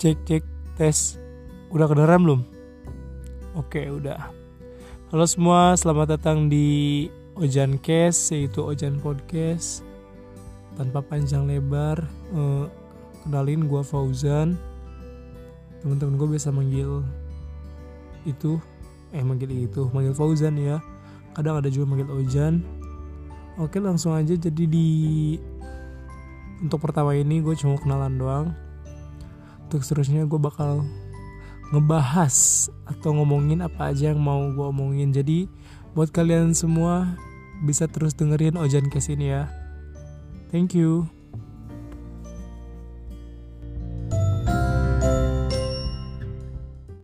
Cek cek tes. Udah kedengeran belum? Oke, udah. Halo semua, selamat datang di Ojan Cast yaitu Ojan Podcast. Tanpa panjang lebar, eh, kenalin gua Fauzan. Teman-teman gue biasa manggil itu eh manggil itu, manggil Fauzan ya. Kadang ada juga manggil Ojan. Oke, langsung aja jadi di untuk pertama ini gue cuma kenalan doang untuk seterusnya gue bakal ngebahas atau ngomongin apa aja yang mau gue omongin. Jadi buat kalian semua bisa terus dengerin Ojan Kes ini ya. Thank you